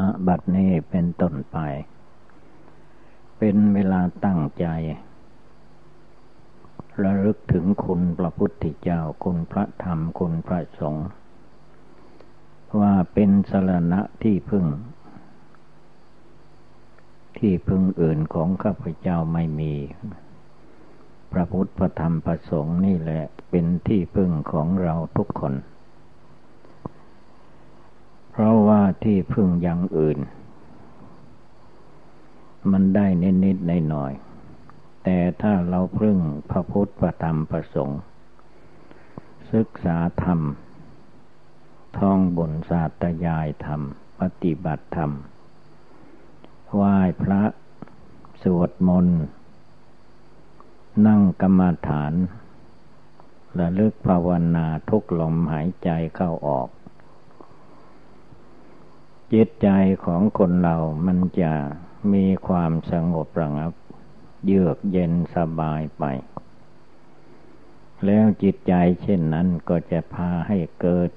ณบัดนี้เป็นต้นไป เป็นเวลาตั้งใจ ระลึกถึงคุณพระพุทธเจ้าคุณพระธรรมคุณพระสงฆ์ว่าเป็นสรณะที่พึ่ง ที่พึ่งอื่นของข้าพเจ้าไม่มี พระพุทธพระธรรมพระสงฆ์นี่แหละเป็นที่พึ่งของเราทุกคน เพราะว่าที่พึ่งอย่างอื่น มันได้นิดๆในหน่อย แต่ถ้าเราพึ่งพระพุทธพระธรรมพระสงฆ์ศึกษาธรรม ท่องบนศาสตยายธรรม ปฏิบัติธรรม ไหว้พระ สวดมนต์ นั่งกรรมฐานระลึกภาวนาทุกลมหายใจเข้าออก จิตใจของคนเรามันจะมีความสงบระงับ เยือกเย็นสบายไป แล้วจิตใจเช่นนั้นก็จะพาให้เกิด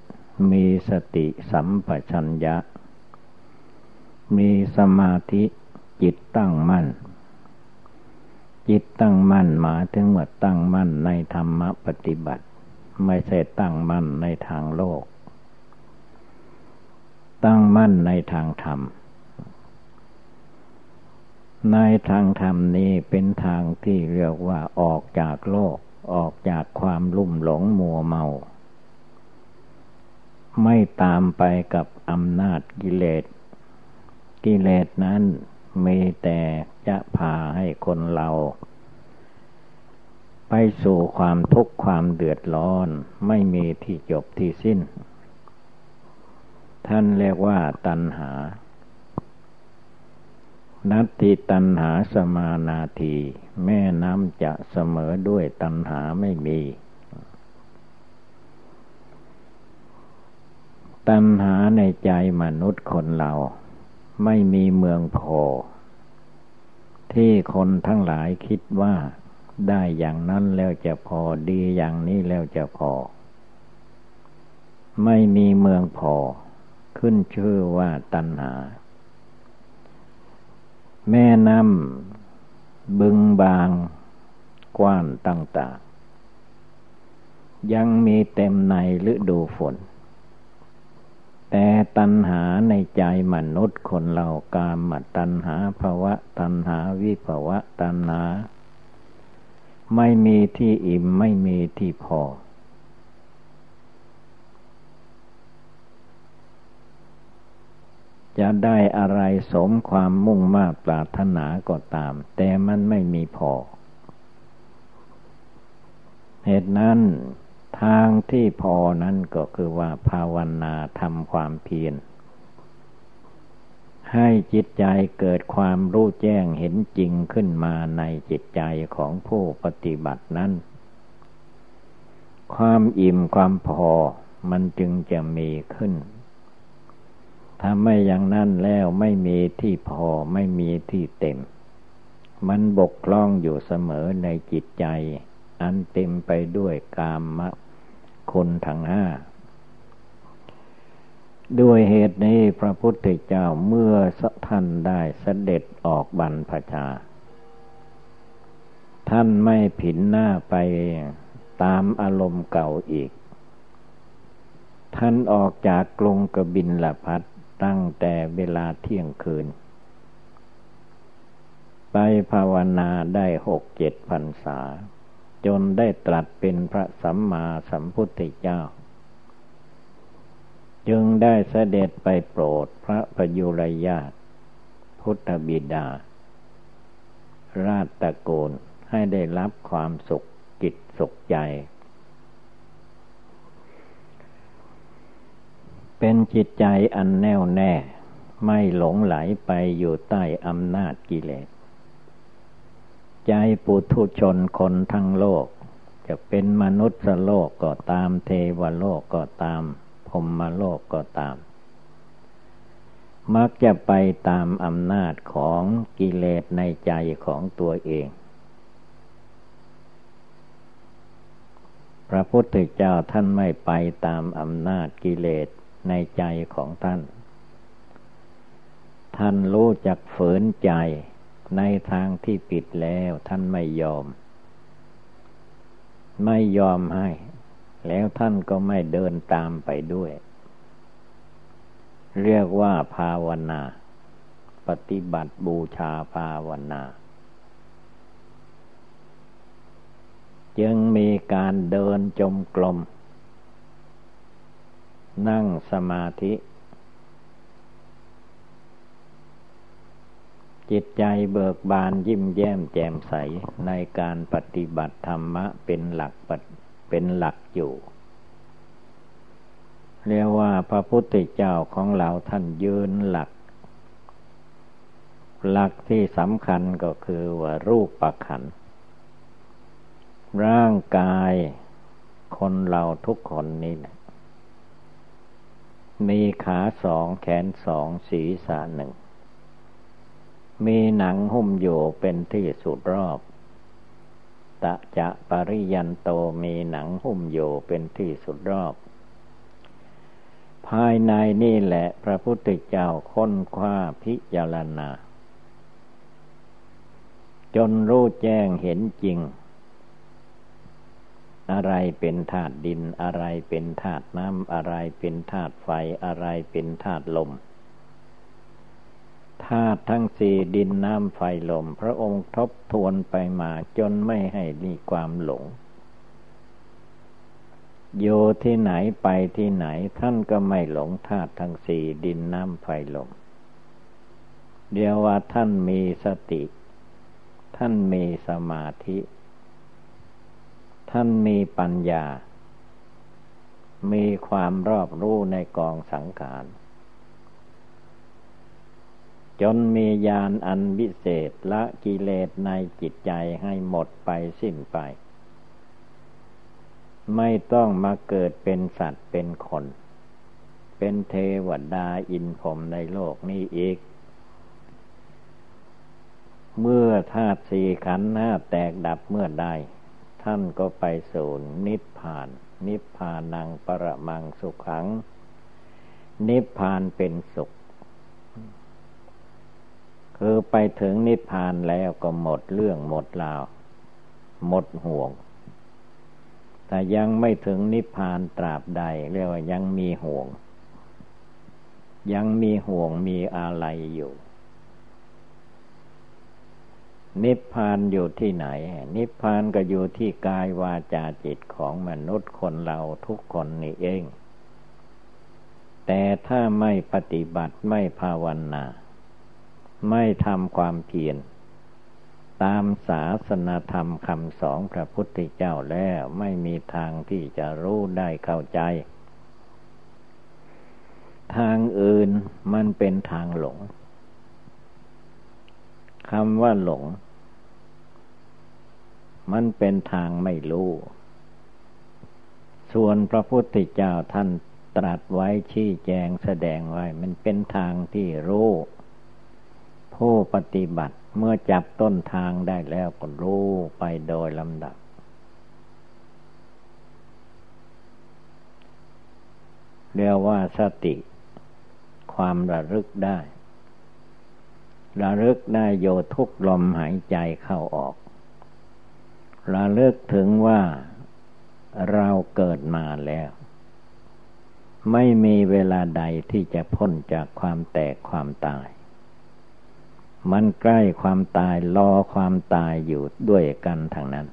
มีสติสัมปชัญญะ มีสมาธิจิตตั้งมั่น จิตตั้งมั่นหมายถึงว่าตั้งมั่นในธรรมปฏิบัติ ไม่ใช่ตั้งมั่นในทางโลก ตั้งมั่นในทางธรรม ในทางธรรมนี้เป็นทางที่เรียกว่าออกจากโลก ออกจากความลุ่มหลงมัวเมา ไม่ตามไปกับอำนาจกิเลส กิเลสนั้นมีแต่จะพาให้คนเราไปสู่ความทุกข์ความเดือดร้อน ไม่มีที่จบที่สิ้น ท่านเรียกว่าตัณหา นัตติตัณหาสมานาที แม่น้ำจะเสมอด้วยตัณหาไม่มี ตัณหาในใจมนุษย์คนเรา ไม่มีเมืองพอ ที่คนทั้งหลายคิดว่าได้อย่างนั้นแล้วจะพอดีอย่างนี้แล้วจะพอ ไม่มีเมืองพอ ขึ้นชื่อว่าตัณหา แม่น้ำบึงบาง กว้านต่างๆ ยังมีเต็มในฤดูฝน แต่ตัณหาในใจมนุษย์คนเรากามตัณหาภาวะตัณหาวิภาวะตัณหา ไม่มีที่อิ่มไม่มีที่พอ จะได้อะไรสมความมุ่งมา่ปรารถนาก็ตาม แต่มันไม่มีพอ เหตุนั้นทางที่พอนั้นก็คือว่าภาวนาทำความเพียรให้จิตใจเกิดความรู้แจ้งเห็นจริงขึ้นมาในจิตใจของผู้ปฏิบัตินั้น ความอิ่มความพอมันจึงจะมีขึ้น ถ้าไม่อย่างนั้นแล้วไม่มีที่พอไม่มีที่เต็ม มันบกพร่องอยู่เสมอในจิตใจ อันเต็มไปด้วยกามะคนทั้งห้าด้วยเหตุนี้พระพุทธเจ้าเมื่อท่านได้เสด็จออกบรรพชา ท่านไม่ผินหน้าไปตามอารมณ์เก่าอีก ท่านออกจากกรุงกบินละพัด ตั้งแต่เวลาเที่ยงคืน ไปภาวนาได้หกเจ็ดพรรษา จนได้ตรัสเป็นพระสัมมาสัมพุทธเจ้า จึงได้เสด็จไปโปรดพระพยุรญาตพุทธบิดา ราชตะโกนให้ได้รับความสุขกิจสุขใจ เป็นจิตใจอันแน่วแน่ ไม่หลงไหลไปอยู่ใต้อำนาจกิเลส ใจปุถุชนคนทั้งโลก จะเป็นมนุษย์โลกก็ตามเทวโลกก็ตามพรมโลกก็ตาม มักจะไปตามอำนาจของกิเลสในใจของตัวเอง พระพุทธเจ้าท่านไม่ไปตามอำนาจกิเลส ในใจของท่าน ท่านรู้จักฝืนใจในทางที่ปิดแล้วท่านไม่ยอม ไม่ยอมให้ แล้วท่านก็ไม่เดินตามไปด้วย เรียกว่าภาวนา ปฏิบัติบูชาภาวนาจึงมีการเดินจมกลม นั่งสมาธิ จิตใจเบิกบานยิ้มแย้มแจ่มใสในการปฏิบัติธรรมะเป็นหลักเป็นหลักอยู่ เรียกว่าพระพุทธเจ้าของเราท่านยืนหลัก หลักที่สำคัญก็คือว่ารูปประขัน ร่างกายคนเราทุกคนนี่แหละ มีขาสองแขนสองศีรษะหนึ่ง มีหนังหุ้มอยู่เป็นที่สุดรอบ ตะจะปริยันโตมีหนังหุ้มอยู่เป็นที่สุดรอบ ภายในนี่แหละพระพุทธเจ้าค้นคว้าพิจารณาจนรู้แจ้งเห็นจริง อะไรเป็นธาตุดิน อะไรเป็นธาตุน้ำอะไรเป็นธาตุไฟอะไรเป็นธาตุลมธาตุทั้งสี่ดินน้ำไฟลม พระองค์ทบทวนไปมาจนไม่ให้มีความหลง โยที่ไหนไปที่ไหนท่านก็ไม่หลงธาตุทั้งสี่ดินน้ำไฟลม เดียวว่าท่านมีสติ ท่านมีสมาธิ ท่านมีปัญญา มีความรอบรู้ในกองสังขารจนมีญาณอันวิเศษละกิเลสในจิตใจให้หมดไปสิ้นไป ไม่ต้องมาเกิดเป็นสัตว์เป็นคน เป็นเทวดาอินพรมในโลกนี้อีก เมื่อธาตุสี่ขันธ์ห้าแตกดับเมื่อใด ท่านก็ไปสู่นิพพาน นิพพานังปรมังสุขัง นิพพานเป็นสุข คือไปถึงนิพพานแล้วก็หมดเรื่องหมดราว หมดห่วง แต่ยังไม่ถึงนิพพานตราบใดเรียกว่ายังมีห่วง ยังมีห่วงมีอะไรอยู่ นิพพานอยู่ที่ไหน นิพพานก็อยู่ที่กายวาจาจิตของมนุษย์คนเราทุกคนนี่เอง แต่ถ้าไม่ปฏิบัติไม่ภาวนา ไม่ทำความเพียรตามศาสนาธรรมคำสอนพระพุทธเจ้าแล้วไม่มีทางที่จะรู้ได้เข้าใจ ทางอื่นมันเป็นทางหลง คำว่าหลง มันเป็นทางไม่รู้ ส่วนพระพุทธเจ้าท่านตรัสไว้ชี้แจงแสดงไว้ มันเป็นทางที่รู้ ผู้ปฏิบัติเมื่อจับต้นทางได้แล้วก็รู้ไปโดยลำดับ เรียกว่าสติ ความระลึกได้ ระลึกได้โยทุกลมหายใจเข้าออก ระลึกถึงว่าเราเกิดมาแล้ว ไม่มีเวลาใดที่จะพ้นจากความแตกความตาย มันใกล้ความตายรอความตายอยู่ด้วยกันทางนั้น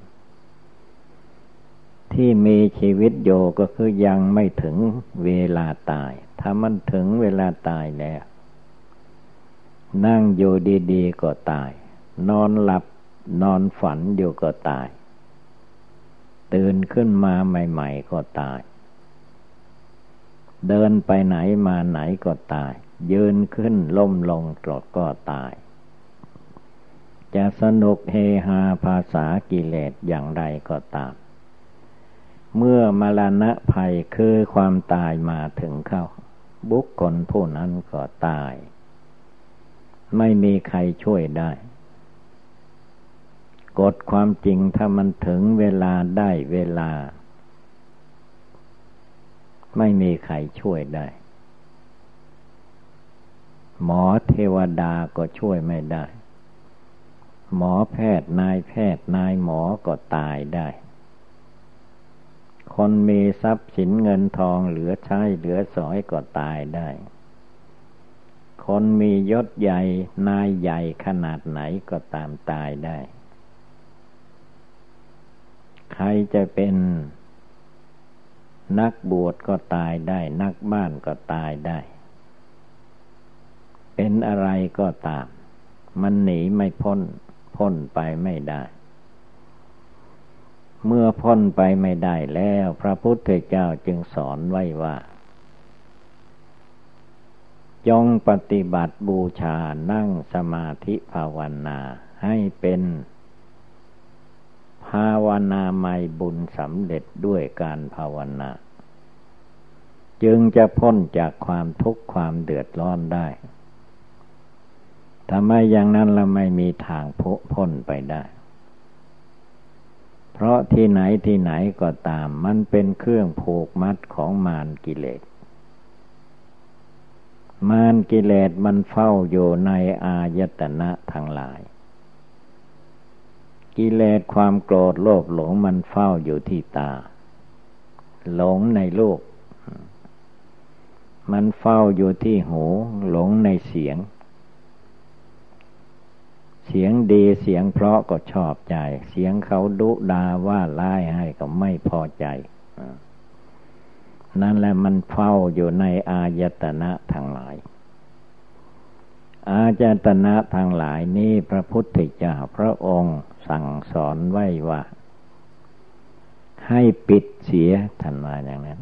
ที่มีชีวิตโยก็คือยังไม่ถึงเวลาตาย ถ้ามันถึงเวลาตายแล้ว นั่งอยู่ดีๆก็ตาย นอนหลับนอนฝันอยู่ก็ตาย ตื่นขึ้นมาใหม่ ๆ ก็ตาย เดินไปไหนมาไหนก็ตาย ยืนขึ้นล้มลงตรดก็ตาย จะสนุกเฮฮาภาษากิเลสอย่างไรก็ตาม เมื่อมรณะภัยคือความตายมาถึงเข้า บุคคลผู้นั้นก็ตาย ไม่มีใครช่วยได้ กฎความจริงถ้ามันถึงเวลาได้เวลา ไม่มีใครช่วยได้ หมอเทวดาก็ช่วยไม่ได้ หมอแพทย์นายแพทย์นายหมอก็ตายได้ คนมีทรัพย์สินเงินทองเหลือใช้เหลือสอยก็ตายได้ คนมียศใหญ่นายใหญ่ขนาดไหนก็ตามตายได้ ใครจะเป็นนักบวชก็ตายได้ นักบ้านก็ตายได้ เป็นอะไรก็ตาม มันหนีไม่พ้น พ้นไปไม่ได้ เมื่อพ้นไปไม่ได้แล้ว พระพุทธเจ้าจึงสอนไว้ว่า จงปฏิบัติบูชานั่งสมาธิภาวนาให้เป็นภาวนาไม่บุญสำเร็จด้วยการภาวนา จึงจะพ้นจากความทุกข์ความเดือดร้อนได้ทำไมอย่างนั้นเราไม่มีทางพ้นไปได้ เพราะที่ไหนที่ไหนก็ตามมันเป็นเครื่องผูกมัดของมารกิเลส มารกิเลสมันเฝ้าอยู่ในอายตนะทั้งหลาย กิเลสความโกรธโลภหลงมันเฝ้าอยู่ที่ตา หลงในลูกมันเฝ้าอยู่ที่หูหลงในเสียง เสียงดีเสียงเพราะก็ชอบใจ เสียงเขาดุดาว่าร้ายให้ก็ไม่พอใจ นั่นแหละมันเฝ้าอยู่ในอายตนะทั้งหลาย อาจตนะทางหลายนี้พระพุทธเจ้าพระองค์สั่งสอนไว้ว่า ให้ปิดเสียท่านมาอย่างนั้น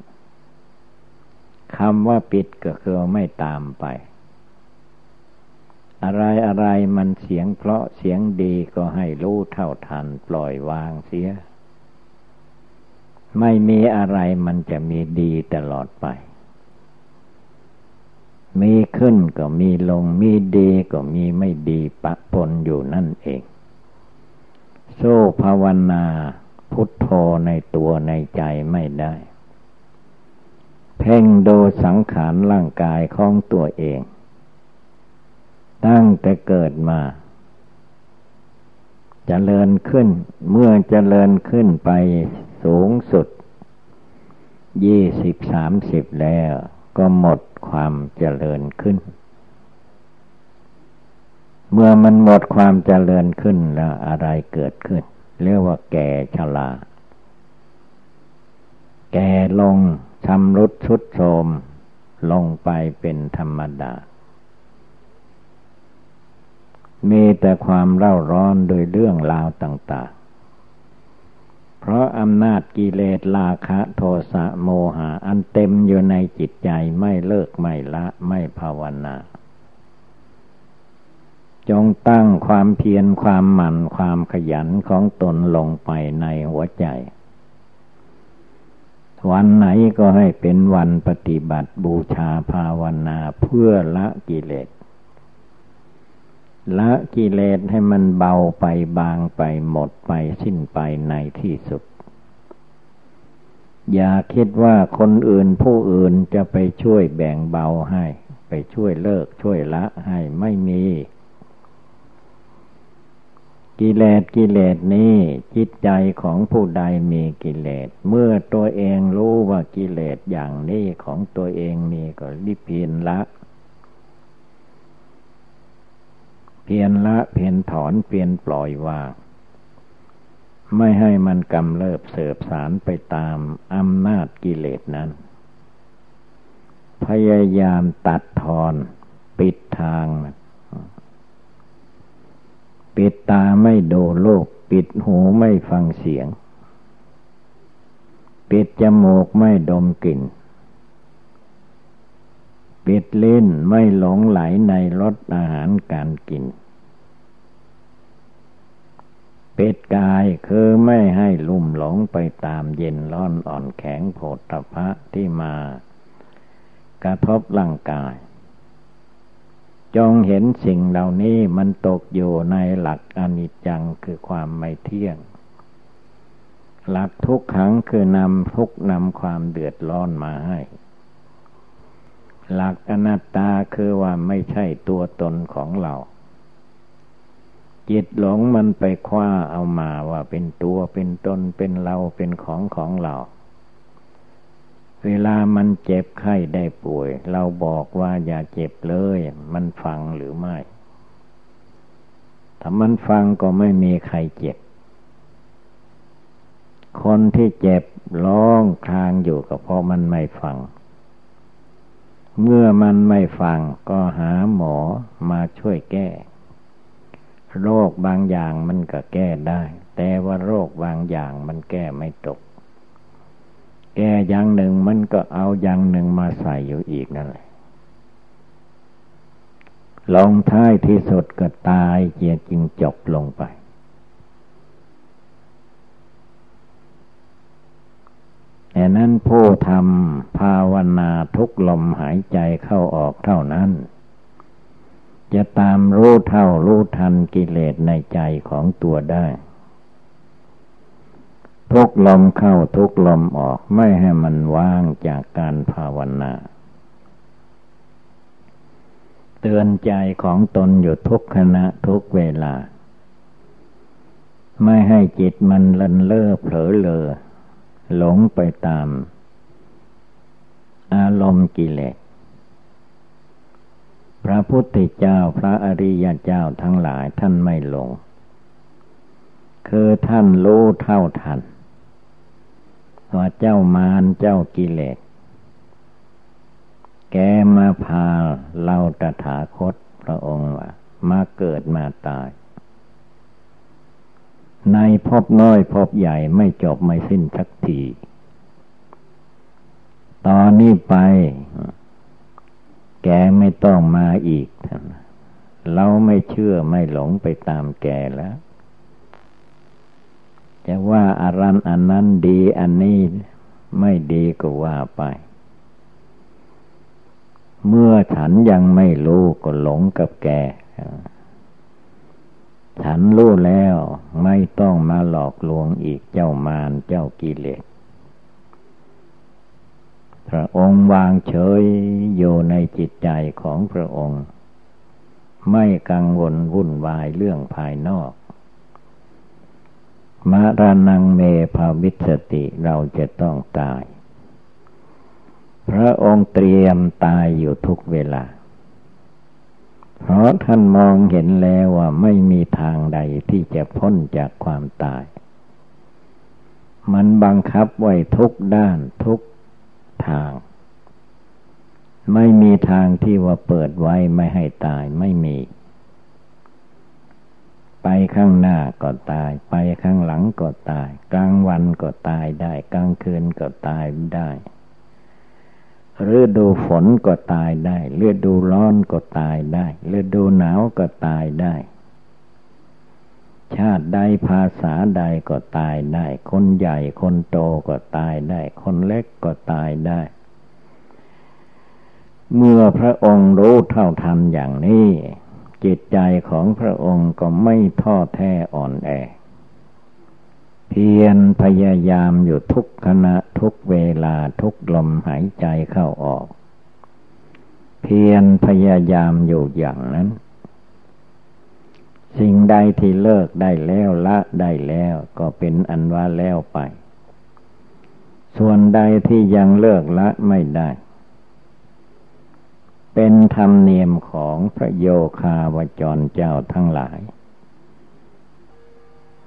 คำว่าปิดก็คือไม่ตามไป อะไรอะไรมันเสียงเพราะเสียงดีก็ให้รู้เท่าทันปล่อยวางเสีย ไม่มีอะไรมันจะมีดีตลอดไป มีขึ้นก็มีลง มีดีก็มีไม่ดีปะปนอยู่นั่นเอง โซ่ภาวนาพุทโธในตัวในใจไม่ได้ เพ่งโดสังขารร่างกายของตัวเอง ตั้งแต่เกิดมา เจริญขึ้น เมื่อจเจริญขึ้นไปสูงสุด ยี่สิบสามสิบแล้วก็หมดความเจริญขึ้น เมื่อมันหมดความเจริญขึ้นแล้วอะไรเกิดขึ้น เรียกว่าแก่ชราแก่ลงชำรุดชุดโทมลงไปเป็นธรรมดา มีแต่ความเร่าร้อนโดยเรื่องราวต่าง ๆ เพราะอำนาจกิเลสราคะโทสะโมหะอันเต็มอยู่ในจิตใจไม่เลิกไม่ละไม่ภาวนาจงตั้งความเพียรความหมั่นความขยันของตนลงไปในหัวใจ วันไหนก็ให้เป็นวันปฏิบัติบูชาภาวนาเพื่อละกิเลส ละกิเลสให้มันเบาไปบางไปหมดไปสิ้นไปในที่สุด อย่าคิดว่าคนอื่นผู้อื่นจะไปช่วยแบ่งเบาให้ ไปช่วยเลิกช่วยละให้ไม่มี กิเลสกิเลสนี้จิตใจของผู้ใดมีกิเลส เมื่อตัวเองรู้ว่ากิเลสอย่างนี้ของตัวเองมีก็รีบเพียนละ พียรละเพียรถอนเพียรปล่อยวางไม่ให้มันกำเริบเสบสารไปตามอำนาจกิเลสนั้น พยายามตัดทอน ปิดทาง ปิดตาไม่ดูโลก ปิดหูไม่ฟังเสียง ปิดจมูกไม่ดมกลิ่น ปิดลิ้นไม่หลงไหลในรสอาหารการกิน ปิดกายคือไม่ให้ลุ่มหลงไปตามเย็นร้อนอ่อนแข็งโผฏฐะที่มา กระทบร่างกาย จงเห็นสิ่งเหล่านี้มันตกอยู่ในหลักอนิจจังคือความไม่เที่ยง หลักทุกขังคือนำทุกนำความเดือดร้อนมาให้ หลักอนัตตาคือว่าไม่ใช่ตัวตนของเรา จิตหลงมันไปคว้าเอามาว่าเป็นตัวเป็นตนเป็นเราเป็นของของเรา เวลามันเจ็บไข้ได้ป่วย เราบอกว่าอย่าเจ็บเลย มันฟังหรือไม่ ถ้ามันฟังก็ไม่มีใครเจ็บ คนที่เจ็บร้องคลางอยู่ก็เพราะมันไม่ฟัง เมื่อมันไม่ฟังก็หาหมอมาช่วยแก้ โรคบางอย่างมันก็แก้ได้ แต่ว่าโรคบางอย่างมันแก้ไม่ตก แก้อย่างหนึ่งมันก็เอาอย่างหนึ่งมาใส่อยู่อีกนั่นแหละลงท้ายที่สุดก็ตายเจียจริงจบลงไป แต่นั้นผู้ทำภาวนาทุกลมหายใจเข้าออกเท่านั้น จะตามรู้เท่ารู้ทันกิเลสในใจของตัวได้ ทุกลมเข้าทุกลมออกไม่ให้มันว่างจากการภาวนาเตือนใจของตนอยู่ทุกขณะทุกเวลา ไม่ให้จิตมันเลินเล่อเผลอเลอ หลงไปตาม อารมณ์กิเลส พระพุทธเจ้าพระอริยเจ้าทั้งหลายท่านไม่หลง คือท่านรู้เท่าทันว่าเจ้ามารเจ้ากิเลส แกมาพาเราตถาคตพระองค์ว่ามาเกิดมาตาย ในพบน้อยพบใหญ่ไม่จบไม่สิ้นสักที ตอนนี้ไป แกไม่ต้องมาอีก เราไม่เชื่อไม่หลงไปตามแกแล้ว จะว่าอารันอันนั้นดีอันนี้ไม่ดีก็ว่าไป เมื่อฉันยังไม่รู้ก็หลงกับแก ฉันรู้แล้วไม่ต้องมาหลอกลวงอีกเจ้ามารเจ้ากิเลส พระองค์วางเฉยอยู่ในจิตใจของพระองค์ ไม่กังวลวุ่นวายเรื่องภายนอกมารานังเมภาวิสติเราจะต้องตาย พระองค์เตรียมตายอยู่ทุกเวลา เพราะท่านมองเห็นแล้วว่าไม่มีทางใดที่จะพ้นจากความตาย มันบังคับไว้ทุกด้านทุกทาง ไม่มีทางที่ว่าเปิดไว้ไม่ให้ตายไม่มี ไปข้างหน้าก็ตาย ไปข้างหลังก็ตาย กลางวันก็ตายได้ กลางคืนก็ตายได้ ฤดูฝนก็ตายได้ฤดูร้อนก็ตายได้ฤดูหนาวก็ตายได้ ชาติใดภาษาใดก็ตายได้ คนใหญ่คนโตก็ตายได้ คนเล็กก็ตายได้ เมื่อพระองค์รู้เท่าทันอย่างนี้ จิตใจของพระองค์ก็ไม่ท้อแท้อ่อนแอ เพียรพยายามอยู่ทุกขณะทุกเวลาทุกลมหายใจเข้าออก เพียรพยายามอยู่อย่างนั้น สิ่งใดที่เลิกได้แล้วละได้แล้วก็เป็นอันว่าแล้วไป ส่วนใดที่ยังเลิกละไม่ได้ เป็นธรรมเนียมของพระโยคาวจรเจ้าทั้งหลาย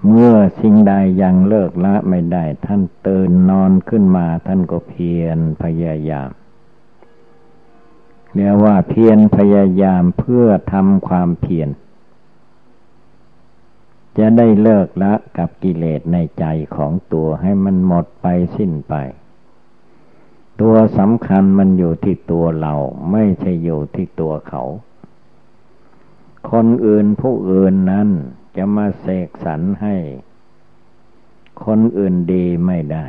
เมื่อสิ่งใดยังเลิกละไม่ได้ ท่านตื่นนอนขึ้นมาท่านก็เพียรพยายามเรียกว่าเพียรพยายามเพื่อทำความเพียรจะได้เลิกละกับกิเลสในใจของตัวให้มันหมดไปสิ้นไป ตัวสำคัญมันอยู่ที่ตัวเราไม่ใช่อยู่ที่ตัวเขา คนอื่นผู้อื่นนั้น จะมาเสกสรรให้ คนอื่นดีไม่ได้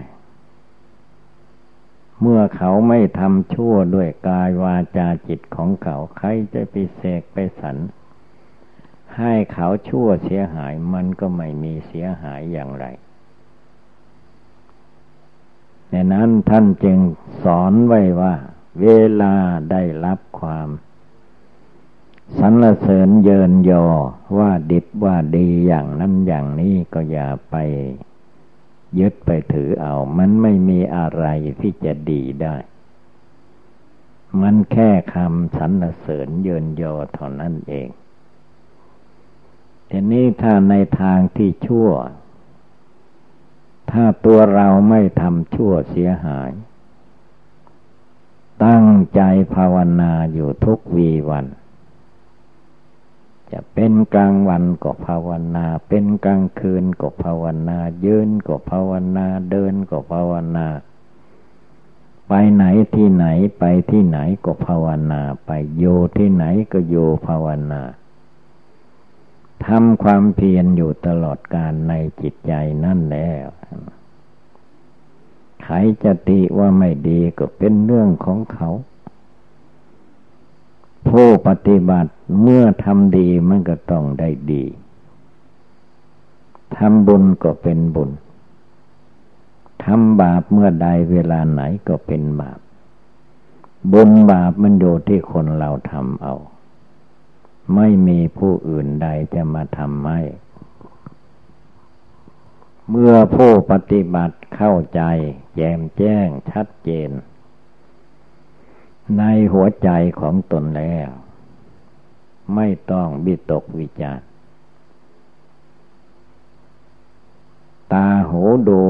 เมื่อเขาไม่ทำชั่วด้วยกายวาจาจิตของเขาใครจะไปเสกไปสรรให้เขาชั่วเสียหายมันก็ไม่มีเสียหายอย่างไรดังนั้นท่านจึงสอนไว้ว่า เวลาได้รับความ สรรเสริญเยินยอว่าดิบว่าดีอย่างนั้นอย่างนี้ก็อย่าไป ยึดไปถือเอา มันไม่มีอะไรที่จะดีได้ มันแค่คำสรรเสริญเยินยอเท่านั้นเองทีนี้ถ้าในทางที่ชั่ว ถ้าตัวเราไม่ทำชั่วเสียหาย ตั้งใจภาวนาอยู่ทุกวีวัน จะเป็นกลางวันก็ภาวนา เป็นกลางคืนก็ภาวนา ยืนก็ภาวนา เดินก็ภาวนา ไปไหนที่ไหนไปที่ไหนก็ภาวนา ไปโยที่ไหนก็โยภาวนาทำความเพียรอยู่ตลอดการในจิตใจนั่นแล้วใครจะติว่าไม่ดีก็เป็นเรื่องของเขา ผู้ปฏิบัติเมื่อทำดีมันก็ต้องได้ดีทำบุญก็เป็นบุญทำบาปเมื่อใดเวลาไหนก็เป็นบาป บุญบาปมันอยู่ที่คนเราทำเอา ไม่มีผู้อื่นใดจะมาทำให้ เมื่อผู้ปฏิบัติเข้าใจแจ่มแจ้งชัดเจน ในหัวใจของตนแล้ว ไม่ต้องบิตกวิจารตาหูดู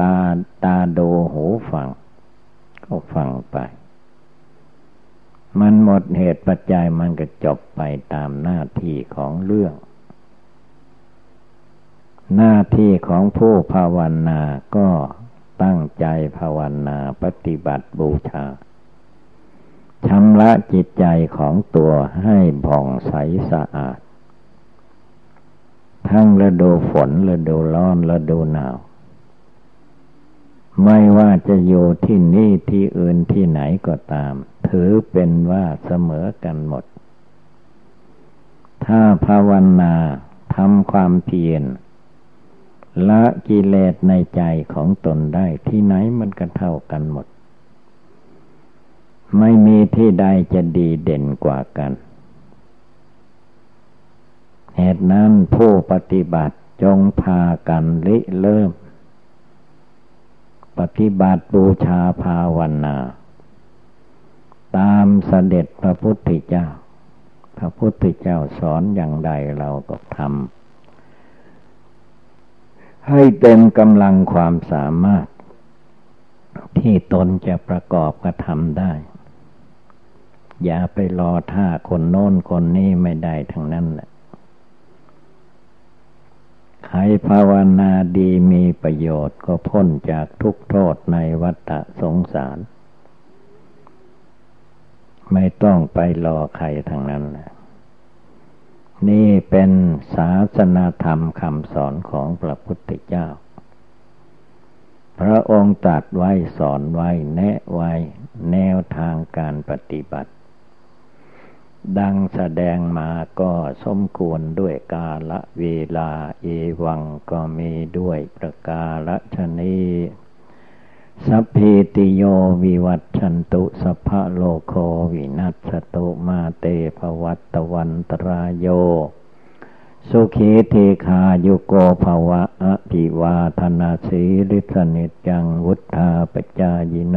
ตาตาดูหูฟัง ก็ฟังไป มันหมดเหตุปัจจัยมันก็จบไปตามหน้าที่ของเรื่อง หน้าที่ของผู้ภาวนาก็ตั้งใจภาวนาปฏิบัติบูชา ชำระจิตใจของตัวให้ผ่องใสสะอาด ทั้งฤดูฝนฤดูร้อนฤดูหนาว ไม่ว่าจะอยู่ที่นี่ที่อื่นที่ไหนก็ตาม ถือเป็นว่าเสมอกันหมด ถ้าภาวนาทำความเพียรละกิเลสในใจของตนได้ที่ไหนมันก็เท่ากันหมด ไม่มีที่ใดจะดีเด่นกว่ากัน เหตุนั้นผู้ปฏิบัติจงพากันริเริ่ม ปฏิบัติบูชาภาวนา ตามเสด็จพระพุทธเจ้า พระพุทธเจ้าสอนอย่างใดเราก็ทำให้เต็มกำลังความสามารถที่ตนจะประกอบกระทำได้ อย่าไปรอท่าคนโน้นคนนี้ไม่ได้ทั้งนั้นแหละใครภาวนาดีมีประโยชน์ก็พ้นจากทุกโทษในวัฏสงสาร ไม่ต้องไปรอใครทั้งนั้นแหละนี่เป็นศาสนาธรรมคำสอนของพระพุทธเจ้า พระองค์ตรัสไว้สอนไว้แนะไว้ แนวทางการปฏิบัติ ดังแสดงมาก็สมควรด้วยกาละเวลาเอวังก็มีด้วยประกาศชนีสัพพิติโยวิวัตชันตุสัพพะโลโควินัสตุมาเตภวัตวันตรายโย สุขีเทคาโยโกภวะอภิวาธนาสีริสนิจังวุฒาปจายโน